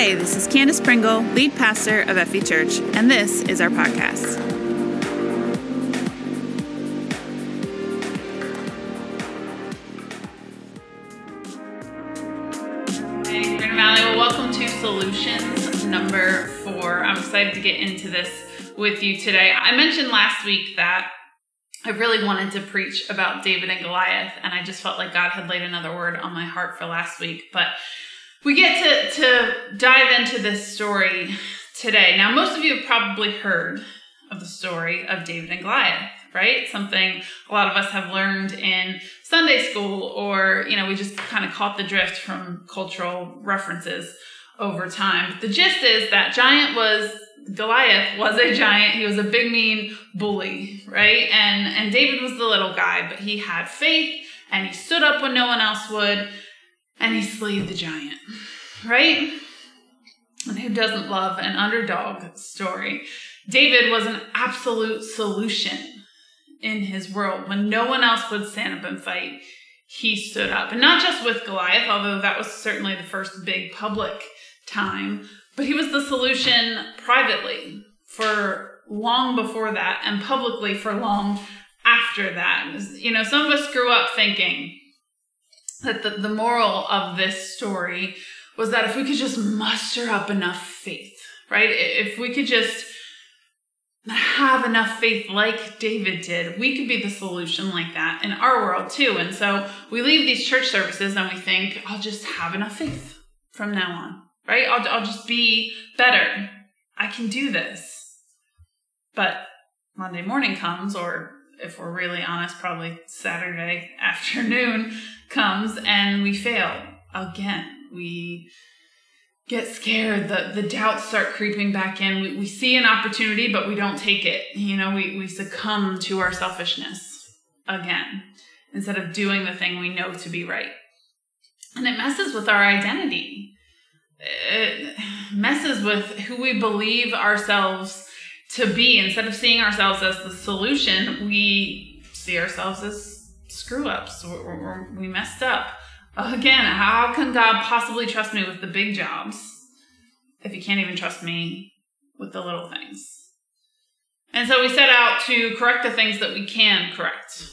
Hey, this is Candace Pringle, lead pastor of FV Church, and this is our podcast. Hey, Grand Valley. Well, welcome to Solutions number four. I'm excited to get into this with you today. I mentioned last week that I really wanted to preach about David and Goliath, and I just felt like God had laid another word on my heart for last week. But we get to, to dive into this story today. Now, most of you have probably heard of the story of David and Goliath, right? Something a lot of us have learned in Sunday school, or, you know, we just kind of caught the drift from cultural references over time. But the gist is that giant was Goliath was a giant. He was a big mean bully, right? And and David was the little guy, but he had faith and he stood up when no one else would and he slayed the giant, right? And who doesn't love an underdog story? David was an absolute solution in his world. When no one else would stand up and fight, he stood up. And not just with Goliath, although that was certainly the first big public time, but he was the solution privately for long before that and publicly for long after that. You know, some of us grew up thinking that the, the moral of this story was that if we could just muster up enough faith, right? If we could just have enough faith like David did, we could be the solution like that in our world too. And so we leave these church services and we think, I'll just have enough faith from now on right? I'll, I'll just be better. I can do this. But Monday morning comes, or if we're really honest, probably Saturday afternoon comes and we fail again. We get scared. The, the doubts start creeping back in. We, we see an opportunity, but we don't take it. You know, we, we succumb to our selfishness again instead of doing the thing we know to be right. And it messes with our identity it messes with who we believe ourselves to be. Instead of seeing ourselves as the solution, we see ourselves as screw ups. We messed up. Again, how can God possibly trust me with the big jobs if He can't even trust me with the little things? And so we set out to correct the things that we can correct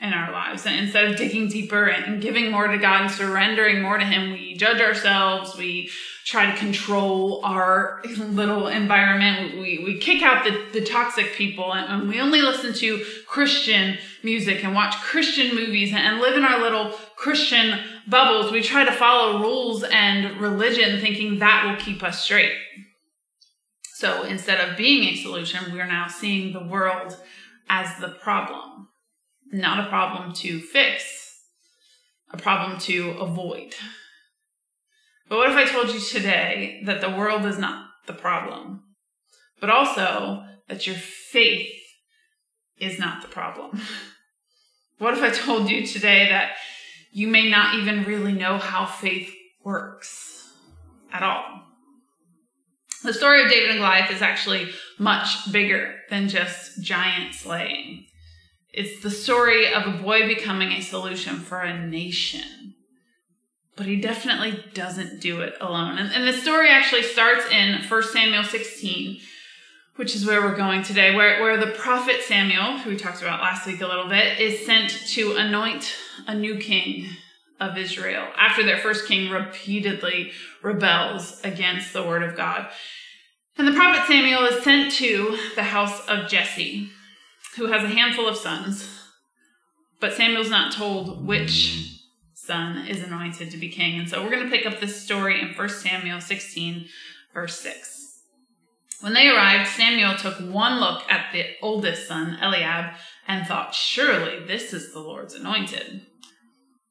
in our lives. And instead of digging deeper and giving more to God and surrendering more to Him, we judge ourselves, we try to control our little environment, we, we kick out the, the toxic people, and, and we only listen to Christian music and watch Christian movies and live in our little Christian bubbles. We try to follow rules and religion thinking that will keep us straight. So instead of being a solution, we're now seeing the world as the problem not a problem to fix, a problem to avoid. But what if I told you today that the world is not the problem, but also that your faith is not the problem? What if I told you today that you may not even really know how faith works at all? The story of David and Goliath is actually much bigger than just giant slaying. It's the story of a boy becoming a solution for a nation. But he definitely doesn't do it alone. And, and the story actually starts in 1 Samuel 16, which is where we're going today, where, where the prophet Samuel, who we talked about last week a little bit, is sent to anoint a new king of Israel after their first king repeatedly rebels against the word of God. And the prophet Samuel is sent to the house of Jesse who has a handful of sons, but Samuel's not told which son is anointed to be king. And so we're going to pick up this story in 1 Samuel 16, verse 6. When they arrived, Samuel took one look at the oldest son, Eliab, and thought, Surely this is the Lord's anointed.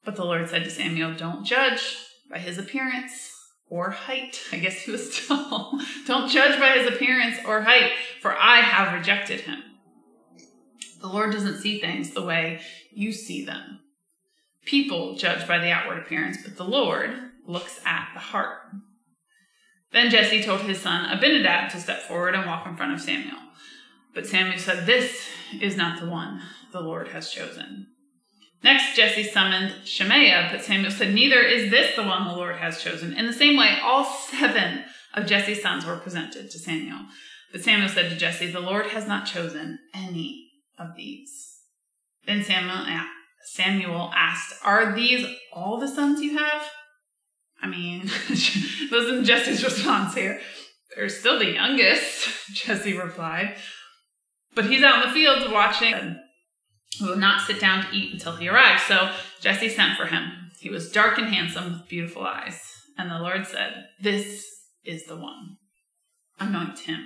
But the Lord said to Samuel, Don't judge by his appearance or height. I guess he was tall. Don't judge by his appearance or height, for I have rejected him. The Lord doesn't see things the way you see them. People judge by the outward appearance, but the Lord looks at the heart. Then Jesse told his son Abinadab to step forward and walk in front of Samuel. But Samuel said, This is not the one the Lord has chosen. Next, Jesse summoned Shimea, but Samuel said, Neither is this the one the Lord has chosen. In the same way, all seven of Jesse's sons were presented to Samuel. But Samuel said to Jesse, The Lord has not chosen any of these. Then Samuel, Samuel asked, Are these all the sons you have? I mean, listen Jesse's response here. They're still the youngest, Jesse replied. But he's out in the fields watching. He will not sit down to eat until he arrives. So Jesse sent for him. He was dark and handsome with beautiful eyes. And the Lord said, This is the one. Anoint him.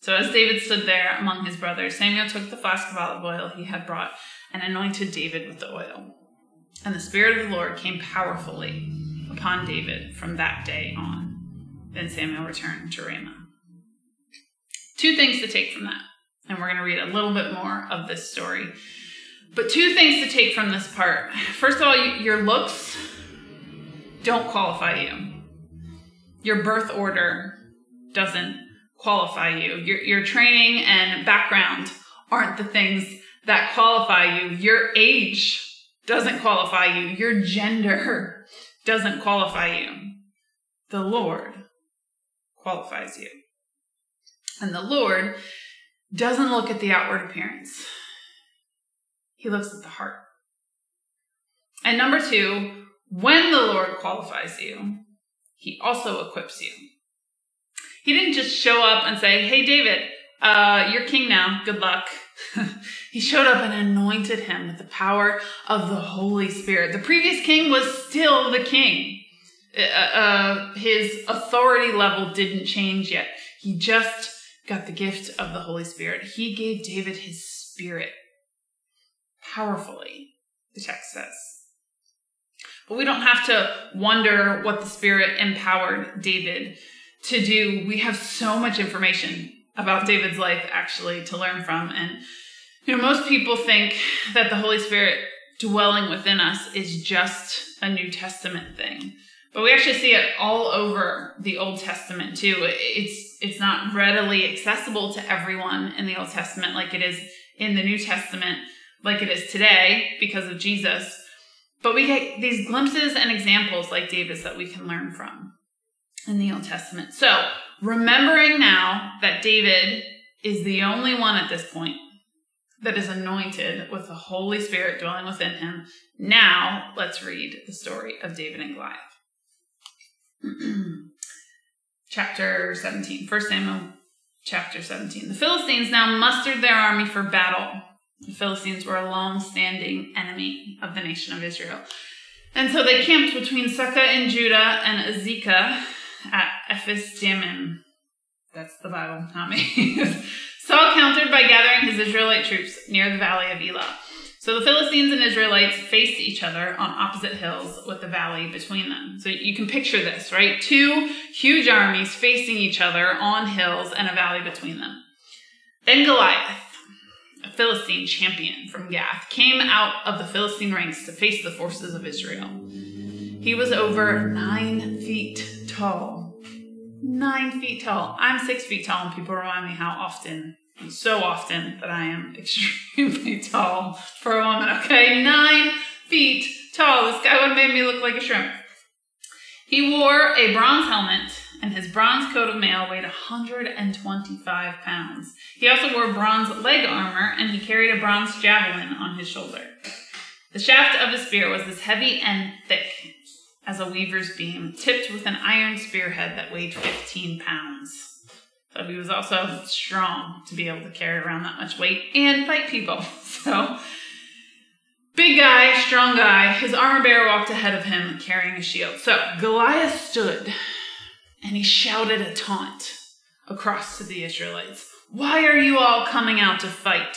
So as David stood there among his brothers, Samuel took the flask of olive oil he had brought and anointed David with the oil. And the Spirit of the Lord came powerfully upon David from that day on. Then Samuel returned to Ramah. Two things to take from that. And we're going to read a little bit more of this story. But two things to take from this part. First of all, your looks don't qualify you. Your birth order doesn't qualify you. Your, your training and background aren't the things that qualify you. Your age doesn't qualify you. Your gender doesn't qualify you. The Lord qualifies you. And the Lord doesn't look at the outward appearance, He looks at the heart. And number two, when the Lord qualifies you, He also equips you. He didn't just show up and say, Hey, David, uh, you're king now. Good luck. he showed up and anointed him with the power of the Holy Spirit. The previous king was still the king. Uh, uh, his authority level didn't change yet. He just got the gift of the Holy Spirit. He gave David his spirit powerfully, the text says. But we don't have to wonder what the Spirit empowered David to do. We have so much information about David's life actually to learn from. And, you know, most people think that the Holy Spirit dwelling within us is just a New Testament thing. But we actually see it all over the Old Testament too. It's it's not readily accessible to everyone in the Old Testament like it is in the New Testament, like it is today because of Jesus. But we get these glimpses and examples like David's that we can learn from in the Old Testament. So, remembering now that David is the only one at this point that is anointed with the Holy Spirit dwelling within him, now let's read the story of David and Goliath. chapter 17, 1 Samuel chapter 17. The Philistines now mustered their army for battle. The Philistines were a long standing enemy of the nation of Israel. And so they camped between Socoh in Judah and Azekah at Ephes Dammim. That's the Bible, not me. Saul countered by gathering his Israelite troops near the valley of Elah. So the Philistines and Israelites faced each other on opposite hills with the valley between them. So you can picture this, right? Two huge armies facing each other on hills and a valley between them. Then Goliath, a Philistine champion from Gath, came out of the Philistine ranks to face the forces of Israel. He was over nine feet tall. Nine feet tall. I'm six feet tall, and people remind me how often, so often, that I am extremely tall for a woman. Okay, nine feet tall. This guy would have made me look like a shrimp. He wore a bronze helmet, and his bronze coat of mail weighed 125 pounds. He also wore bronze leg armor, and he carried a bronze javelin on his shoulder. The shaft of his spear was as heavy and thick as a weaver's beam, tipped with an iron spearhead that weighed 15 pounds. So he was also strong to be able to carry around that much weight and fight people. So, big guy, strong guy, his armor bearer walked ahead of him carrying a shield. So, Goliath stood and he shouted a taunt across to the Israelites. Why are you all coming out to fight?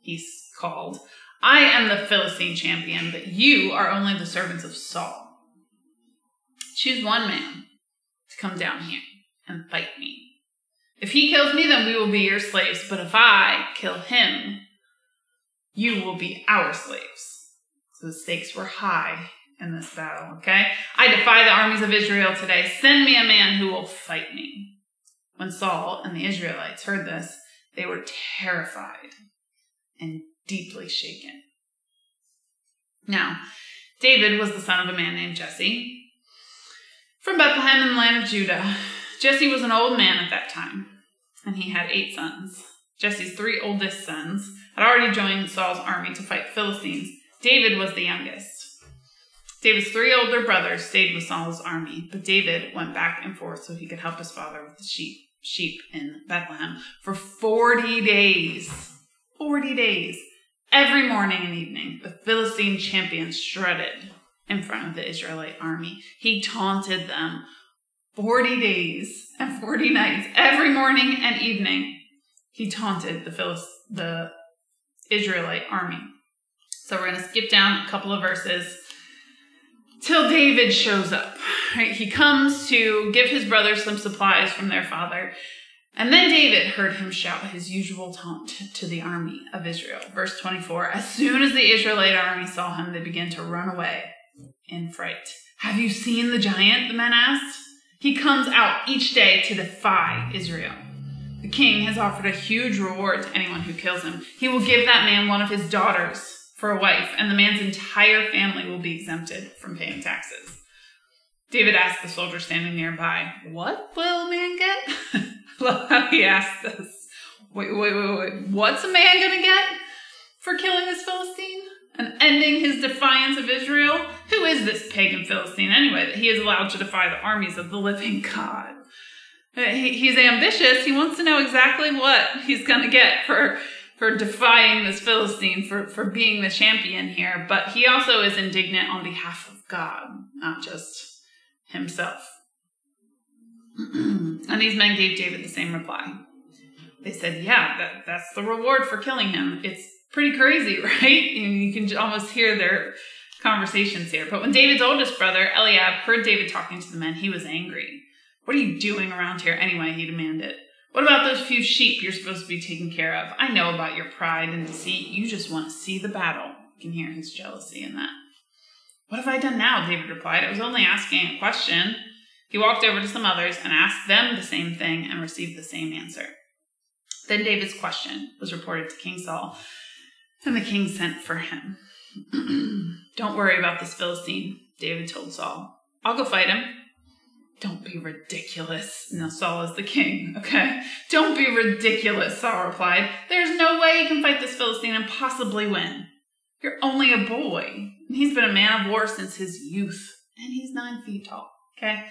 He called. I am the Philistine champion, but you are only the servants of Saul. Choose one man to come down here and fight me. If he kills me, then we will be your slaves. But if I kill him, you will be our slaves. So the stakes were high in this battle, okay? I defy the armies of Israel today. Send me a man who will fight me. When Saul and the Israelites heard this, they were terrified and deeply shaken. Now, David was the son of a man named Jesse from Bethlehem in the land of Judah. Jesse was an old man at that time, and he had eight sons. Jesse's three oldest sons had already joined Saul's army to fight Philistines. David was the youngest. David's three older brothers stayed with Saul's army, but David went back and forth so he could help his father with the sheep, sheep in Bethlehem for 40 days. 40 days. Every morning and evening, the Philistine champion shredded in front of the Israelite army. He taunted them 40 days and 40 nights, every morning and evening. He taunted the Philist- the Israelite army. So we're going to skip down a couple of verses till David shows up. Right? He comes to give his brothers some supplies from their father. And then David heard him shout his usual taunt to the army of Israel. Verse 24 As soon as the Israelite army saw him, they began to run away in fright. Have you seen the giant? The men asked. He comes out each day to defy Israel. The king has offered a huge reward to anyone who kills him. He will give that man one of his daughters for a wife, and the man's entire family will be exempted from paying taxes. David asked the soldier standing nearby, What will a man get? Love how he asked this. Wait, wait, wait, wait. What's a man gonna get for killing this Philistine? And ending his defiance of Israel? Is this pagan Philistine anyway that he is allowed to defy the armies of the living God? He's ambitious. He wants to know exactly what he's gonna get for for defying this Philistine, for, for being the champion here, but he also is indignant on behalf of God, not just himself. and these men gave David the same reply. They said, Yeah, that, that's the reward for killing him. It's pretty crazy, right? And you can almost hear their conversations here. But when David's oldest brother, Eliab, heard David talking to the men, he was angry. What are you doing around here anyway? He demanded. What about those few sheep you're supposed to be taking care of? I know about your pride and deceit. You just want to see the battle. You can hear his jealousy in that. What have I done now? David replied. I was only asking a question. He walked over to some others and asked them the same thing and received the same answer. Then David's question was reported to King Saul, and the king sent for him. Don't worry about this Philistine, David told Saul. I'll go fight him. Don't be ridiculous. Now Saul is the king, okay? Don't be ridiculous, Saul replied. There's no way you can fight this Philistine and possibly win. You're only a boy. And he's been a man of war since his youth, and he's nine feet tall, okay?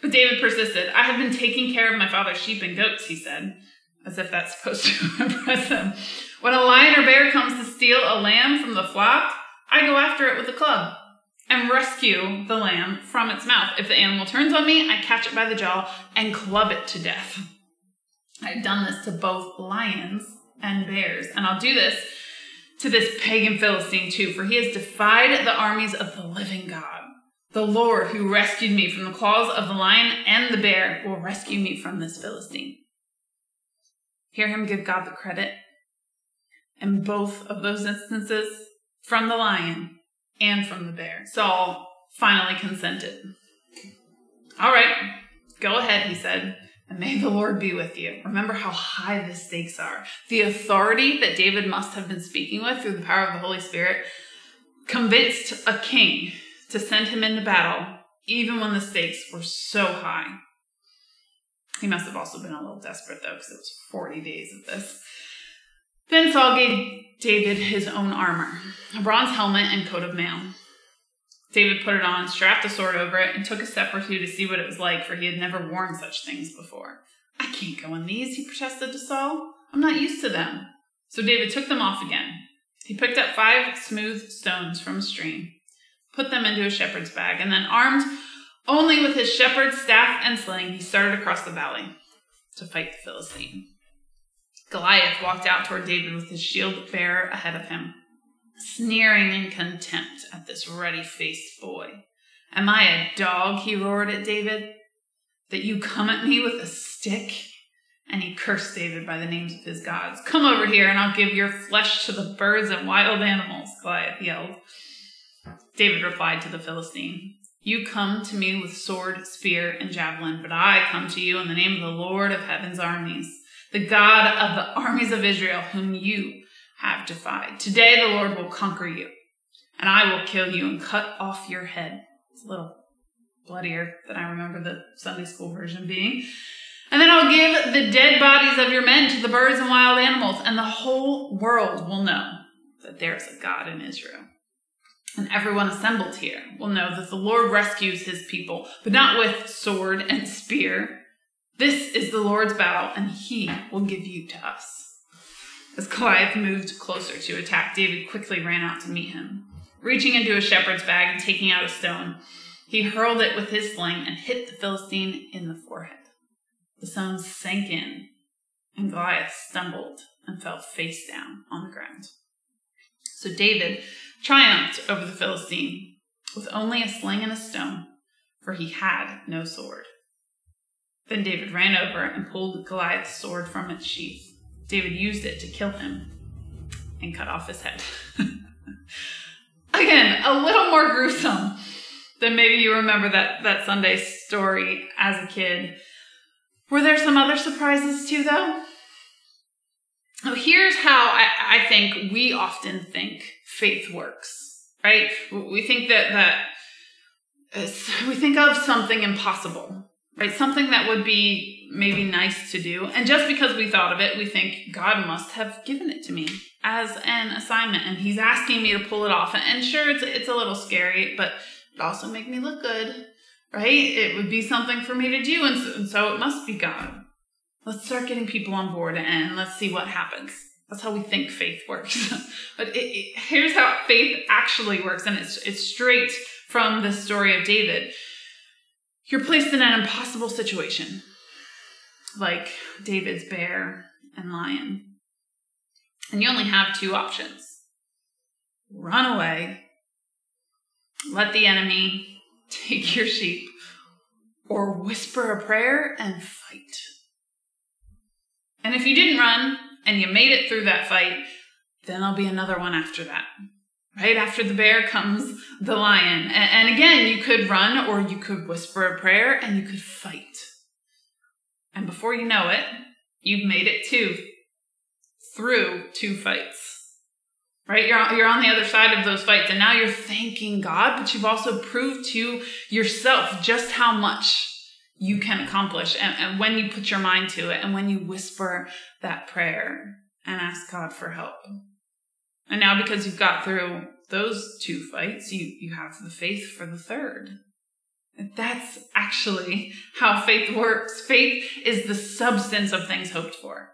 But David persisted. I have been taking care of my father's sheep and goats, he said, as if that's supposed to impress him. When a lion or bear comes to steal a lamb from the flock, I go after it with a club and rescue the lamb from its mouth. If the animal turns on me, I catch it by the jaw and club it to death. I've done this to both lions and bears, and I'll do this to this pagan Philistine too, for he has defied the armies of the living God. The Lord who rescued me from the claws of the lion and the bear will rescue me from this Philistine. Hear him give God the credit. In both of those instances, from the lion and from the bear. Saul finally consented. All right, go ahead, he said, and may the Lord be with you. Remember how high the stakes are. The authority that David must have been speaking with through the power of the Holy Spirit convinced a king to send him into battle, even when the stakes were so high. He must have also been a little desperate, though, because it was 40 days of this. Then Saul gave David his own armor, a bronze helmet and coat of mail. David put it on, strapped a sword over it, and took a step or two to see what it was like, for he had never worn such things before. I can't go in these, he protested to Saul. I'm not used to them. So David took them off again. He picked up five smooth stones from a stream, put them into a shepherd's bag, and then, armed only with his shepherd's staff and sling, he started across the valley to fight the Philistine. Goliath walked out toward David with his shield bearer ahead of him, sneering in contempt at this ruddy faced boy. Am I a dog? he roared at David, that you come at me with a stick? And he cursed David by the names of his gods. Come over here, and I'll give your flesh to the birds and wild animals, Goliath yelled. David replied to the Philistine, You come to me with sword, spear, and javelin, but I come to you in the name of the Lord of heaven's armies the God of the armies of Israel, whom you have defied. Today the Lord will conquer you, and I will kill you and cut off your head. It's a little bloodier than I remember the Sunday school version being. And then I'll give the dead bodies of your men to the birds and wild animals, and the whole world will know that there is a God in Israel. And everyone assembled here will know that the Lord rescues his people, but not with sword and spear. This is the Lord's battle, and he will give you to us. As Goliath moved closer to attack, David quickly ran out to meet him. Reaching into a shepherd's bag and taking out a stone, he hurled it with his sling and hit the Philistine in the forehead. The stone sank in, and Goliath stumbled and fell face down on the ground. So David triumphed over the Philistine with only a sling and a stone, for he had no sword. Then David ran over and pulled Goliath's sword from its sheath. David used it to kill him and cut off his head. Again, a little more gruesome than maybe you remember that, that Sunday story as a kid. Were there some other surprises too, though? Oh, here's how I, I think we often think faith works, right? We think that that uh, we think of something impossible, right? Something that would be maybe nice to do. And just because we thought of it, we think God must have given it to me as an assignment and he's asking me to pull it off. And sure, it's, it's a little scary, but it also make me look good, right? It would be something for me to do. And so, and so it must be God. Let's start getting people on board and let's see what happens. That's how we think faith works. but it, it, here's how faith actually works, and it's, it's straight from the story of David. You're placed in an impossible situation, like David's bear and lion. And you only have two options run away, let the enemy take your sheep, or whisper a prayer and fight. And if you didn't run and you made it through that fight, then there'll be another one after that. Right after the bear comes the lion. And, again, you could run or you could whisper a prayer and you could fight. And before you know it, you've made it through two fights. Right? You're on, you're on the other side of those fights and now you're thanking God, but you've also proved to yourself just how much you can accomplish. And, and when you put your mind to it and when you whisper that prayer and ask God for help. And now, because you've got through those two fights, you, you have the faith for the third. That's actually how faith works. Faith is the substance of things hoped for.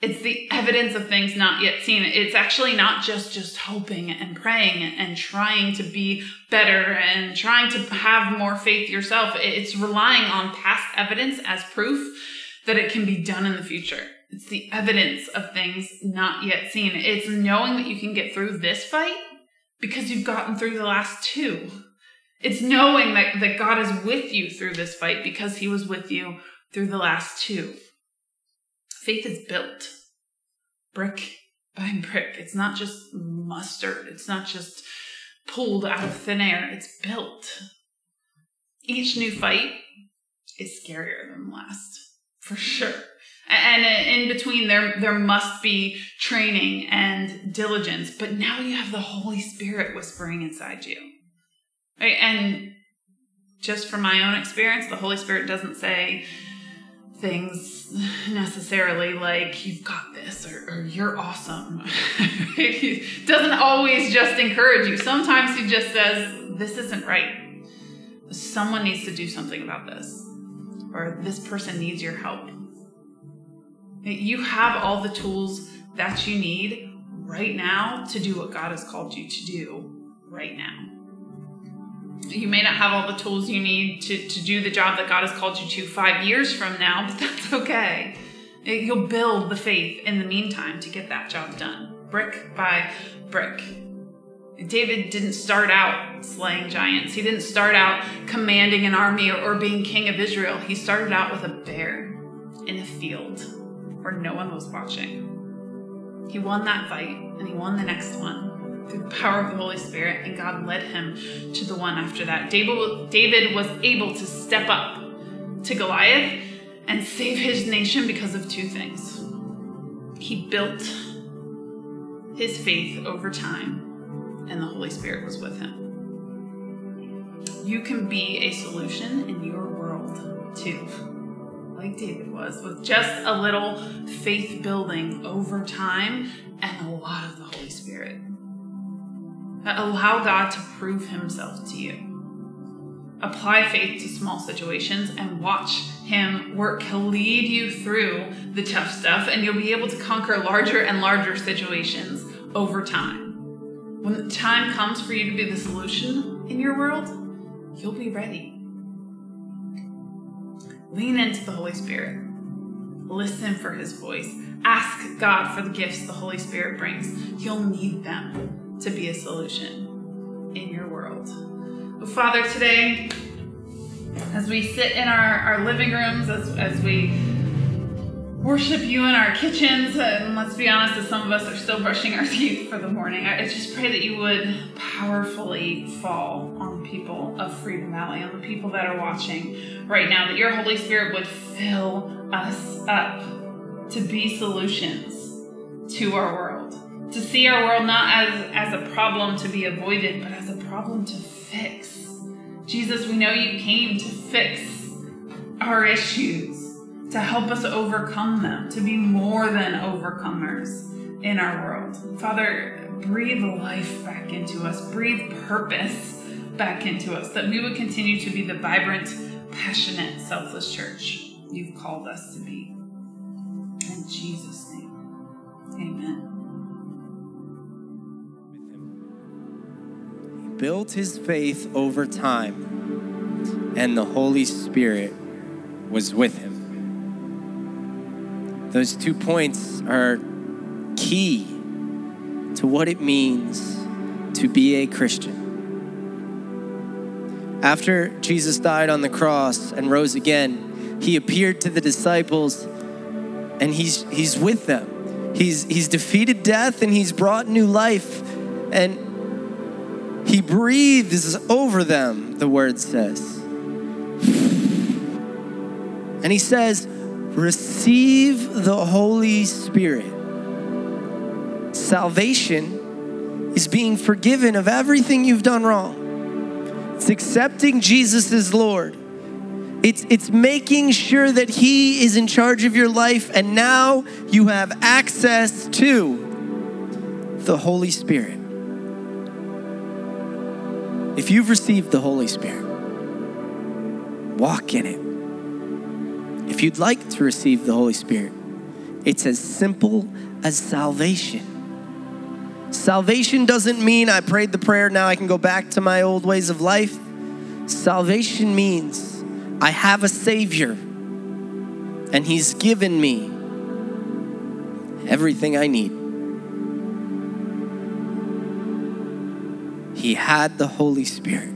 It's the evidence of things not yet seen. It's actually not just just hoping and praying and trying to be better and trying to have more faith yourself. It's relying on past evidence as proof that it can be done in the future. It's the evidence of things not yet seen. It's knowing that you can get through this fight because you've gotten through the last two. It's knowing that, that God is with you through this fight because he was with you through the last two. Faith is built brick by brick. It's not just mustered, it's not just pulled out of thin air, it's built. Each new fight is scarier than the last, for sure. And in between, there, there must be training and diligence, but now you have the Holy Spirit whispering inside you. Right? And just from my own experience, the Holy Spirit doesn't say, things necessarily like you've got this or, or you're awesome. he doesn't always just encourage you. Sometimes he just says, This isn't right. Someone needs to do something about this, or this person needs your help. You have all the tools that you need right now to do what God has called you to do right now you may not have all the tools you need to, to do the job that God has called you to five years from now, but that's okay. You'll build the faith in the meantime to get that job done, brick by brick. David didn't start out slaying giants. He didn't start out commanding an army or, or being king of Israel. He started out with a bear in a field where no one was watching. He won that fight and he won the next one through the power of the Holy Spirit, and God led him to the one after that. David was able to step up to Goliath and save his nation because of two things. He built his faith over time, and the Holy Spirit was with him. you can be a solution in your world too. Like David was, with just a little faith building over time and a lot of the Holy Spirit. Allow God to prove Himself to you. Apply faith to small situations and watch Him work. He'll lead you through the tough stuff, and you'll be able to conquer larger and larger situations over time. When the time comes for you to be the solution in your world, you'll be ready. Lean into the Holy Spirit. Listen for His voice. Ask God for the gifts the Holy Spirit brings. You'll need them to be a solution in your world. But Father, today, as we sit in our, our living rooms, as, as we worship you in our kitchens, and let's be honest, as some of us are still brushing our teeth for the morning, I just pray that you would powerfully fall on the people of Freedom Valley, on the people that are watching right now, that your Holy Spirit would fill us up to be solutions to our world, to see our world not as, as a problem to be avoided, but as a problem to fix. Jesus, we know you came to fix our issues, to help us overcome them, to be more than overcomers in our world. Father, breathe life back into us, breathe purpose back into us, that we would continue to be the vibrant, passionate, selfless church you've called us to be. In Jesus' name, amen. He built his faith over time, and the Holy Spirit was with him. Those two points are key to what it means to be a Christian. After Jesus died on the cross and rose again, he appeared to the disciples and he's, he's with them. He's, he's defeated death and he's brought new life. And he breathes over them, the word says. And he says, Receive the Holy Spirit. Salvation is being forgiven of everything you've done wrong. It's accepting Jesus as Lord. It's, it's making sure that He is in charge of your life, and now you have access to the Holy Spirit. If you've received the Holy Spirit, walk in it. If you'd like to receive the Holy Spirit, it's as simple as salvation. Salvation doesn't mean I prayed the prayer, now I can go back to my old ways of life. Salvation means I have a Savior, and He's given me everything I need. He had the Holy Spirit,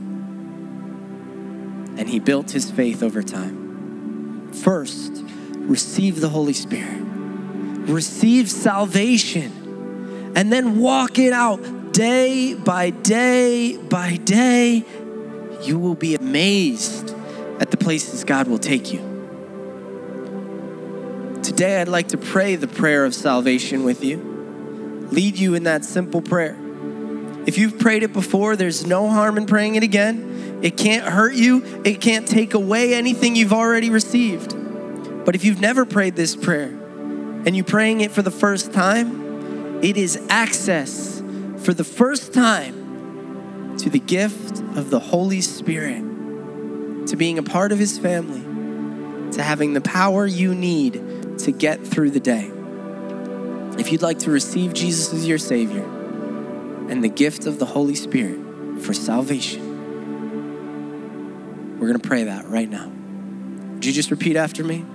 and He built His faith over time. First, receive the Holy Spirit, receive salvation and then walk it out day by day by day, you will be amazed at the places God will take you. Today, I'd like to pray the prayer of salvation with you, lead you in that simple prayer. If you've prayed it before, there's no harm in praying it again. It can't hurt you, it can't take away anything you've already received. But if you've never prayed this prayer and you're praying it for the first time, it is access for the first time to the gift of the Holy Spirit, to being a part of His family, to having the power you need to get through the day. If you'd like to receive Jesus as your Savior and the gift of the Holy Spirit for salvation, we're going to pray that right now. Would you just repeat after me?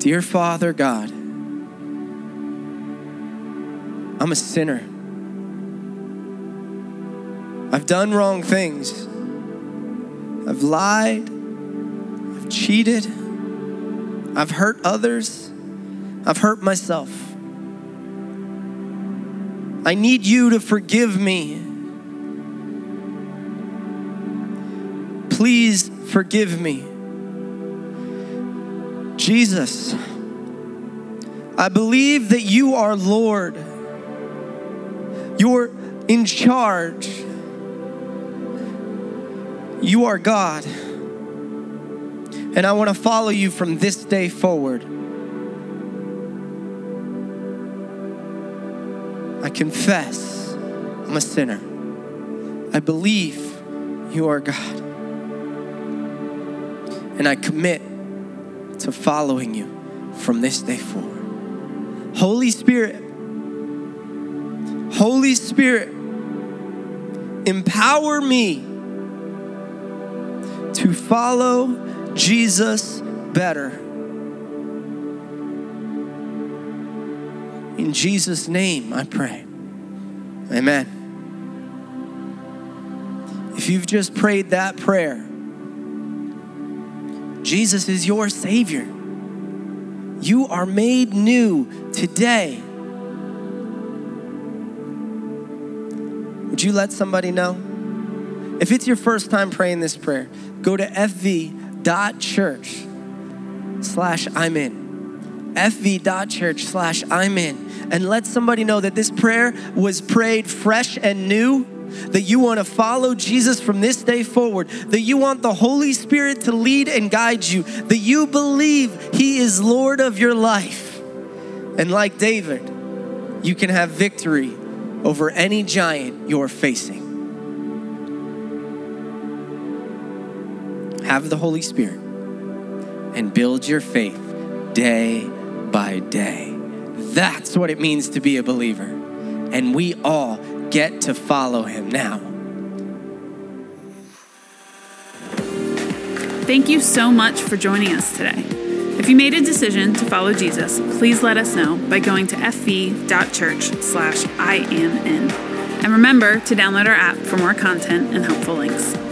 Dear Father God, I'm a sinner. I've done wrong things. I've lied. I've cheated. I've hurt others. I've hurt myself. I need you to forgive me. Please forgive me. Jesus, I believe that you are Lord. You're in charge. You are God. And I want to follow you from this day forward. I confess I'm a sinner. I believe you are God. And I commit to following you from this day forward. Holy Spirit, Holy Spirit, empower me to follow Jesus better. In Jesus' name, I pray. Amen. If you've just prayed that prayer, Jesus is your Savior. You are made new today. Would you let somebody know? If it's your first time praying this prayer, go to fv.church slash I'm in. fv.church slash I'm in. And let somebody know that this prayer was prayed fresh and new that you want to follow Jesus from this day forward, that you want the Holy Spirit to lead and guide you, that you believe He is Lord of your life. And like David, you can have victory over any giant you're facing. Have the Holy Spirit and build your faith day by day. That's what it means to be a believer. And we all get to follow him now. Thank you so much for joining us today. If you made a decision to follow Jesus, please let us know by going to fv.church slash I am in. And remember to download our app for more content and helpful links.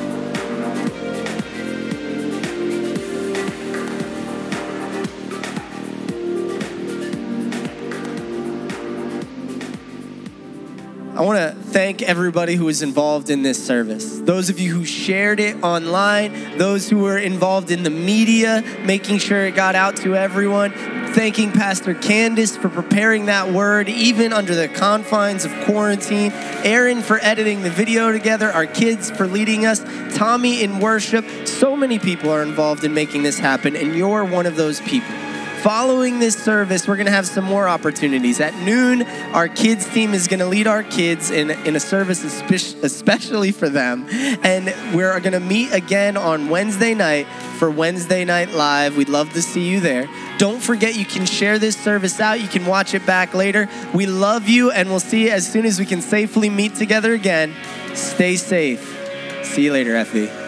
I want to thank everybody who was involved in this service. Those of you who shared it online, those who were involved in the media, making sure it got out to everyone. Thanking Pastor Candace for preparing that word, even under the confines of quarantine. Aaron for editing the video together. Our kids for leading us. Tommy in worship. So many people are involved in making this happen, and you're one of those people. Following this service, we're going to have some more opportunities. At noon, our kids team is going to lead our kids in, in a service especially for them. And we're going to meet again on Wednesday night for Wednesday Night Live. We'd love to see you there. Don't forget, you can share this service out. You can watch it back later. We love you, and we'll see you as soon as we can safely meet together again. Stay safe. See you later, FV.